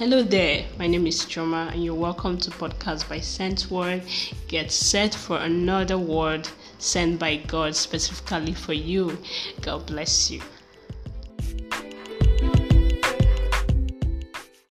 Hello there, my name is Choma, and you're welcome to Podcast by Sent Word. Get set for another word sent by God specifically for you. God bless you.